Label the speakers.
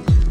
Speaker 1: people.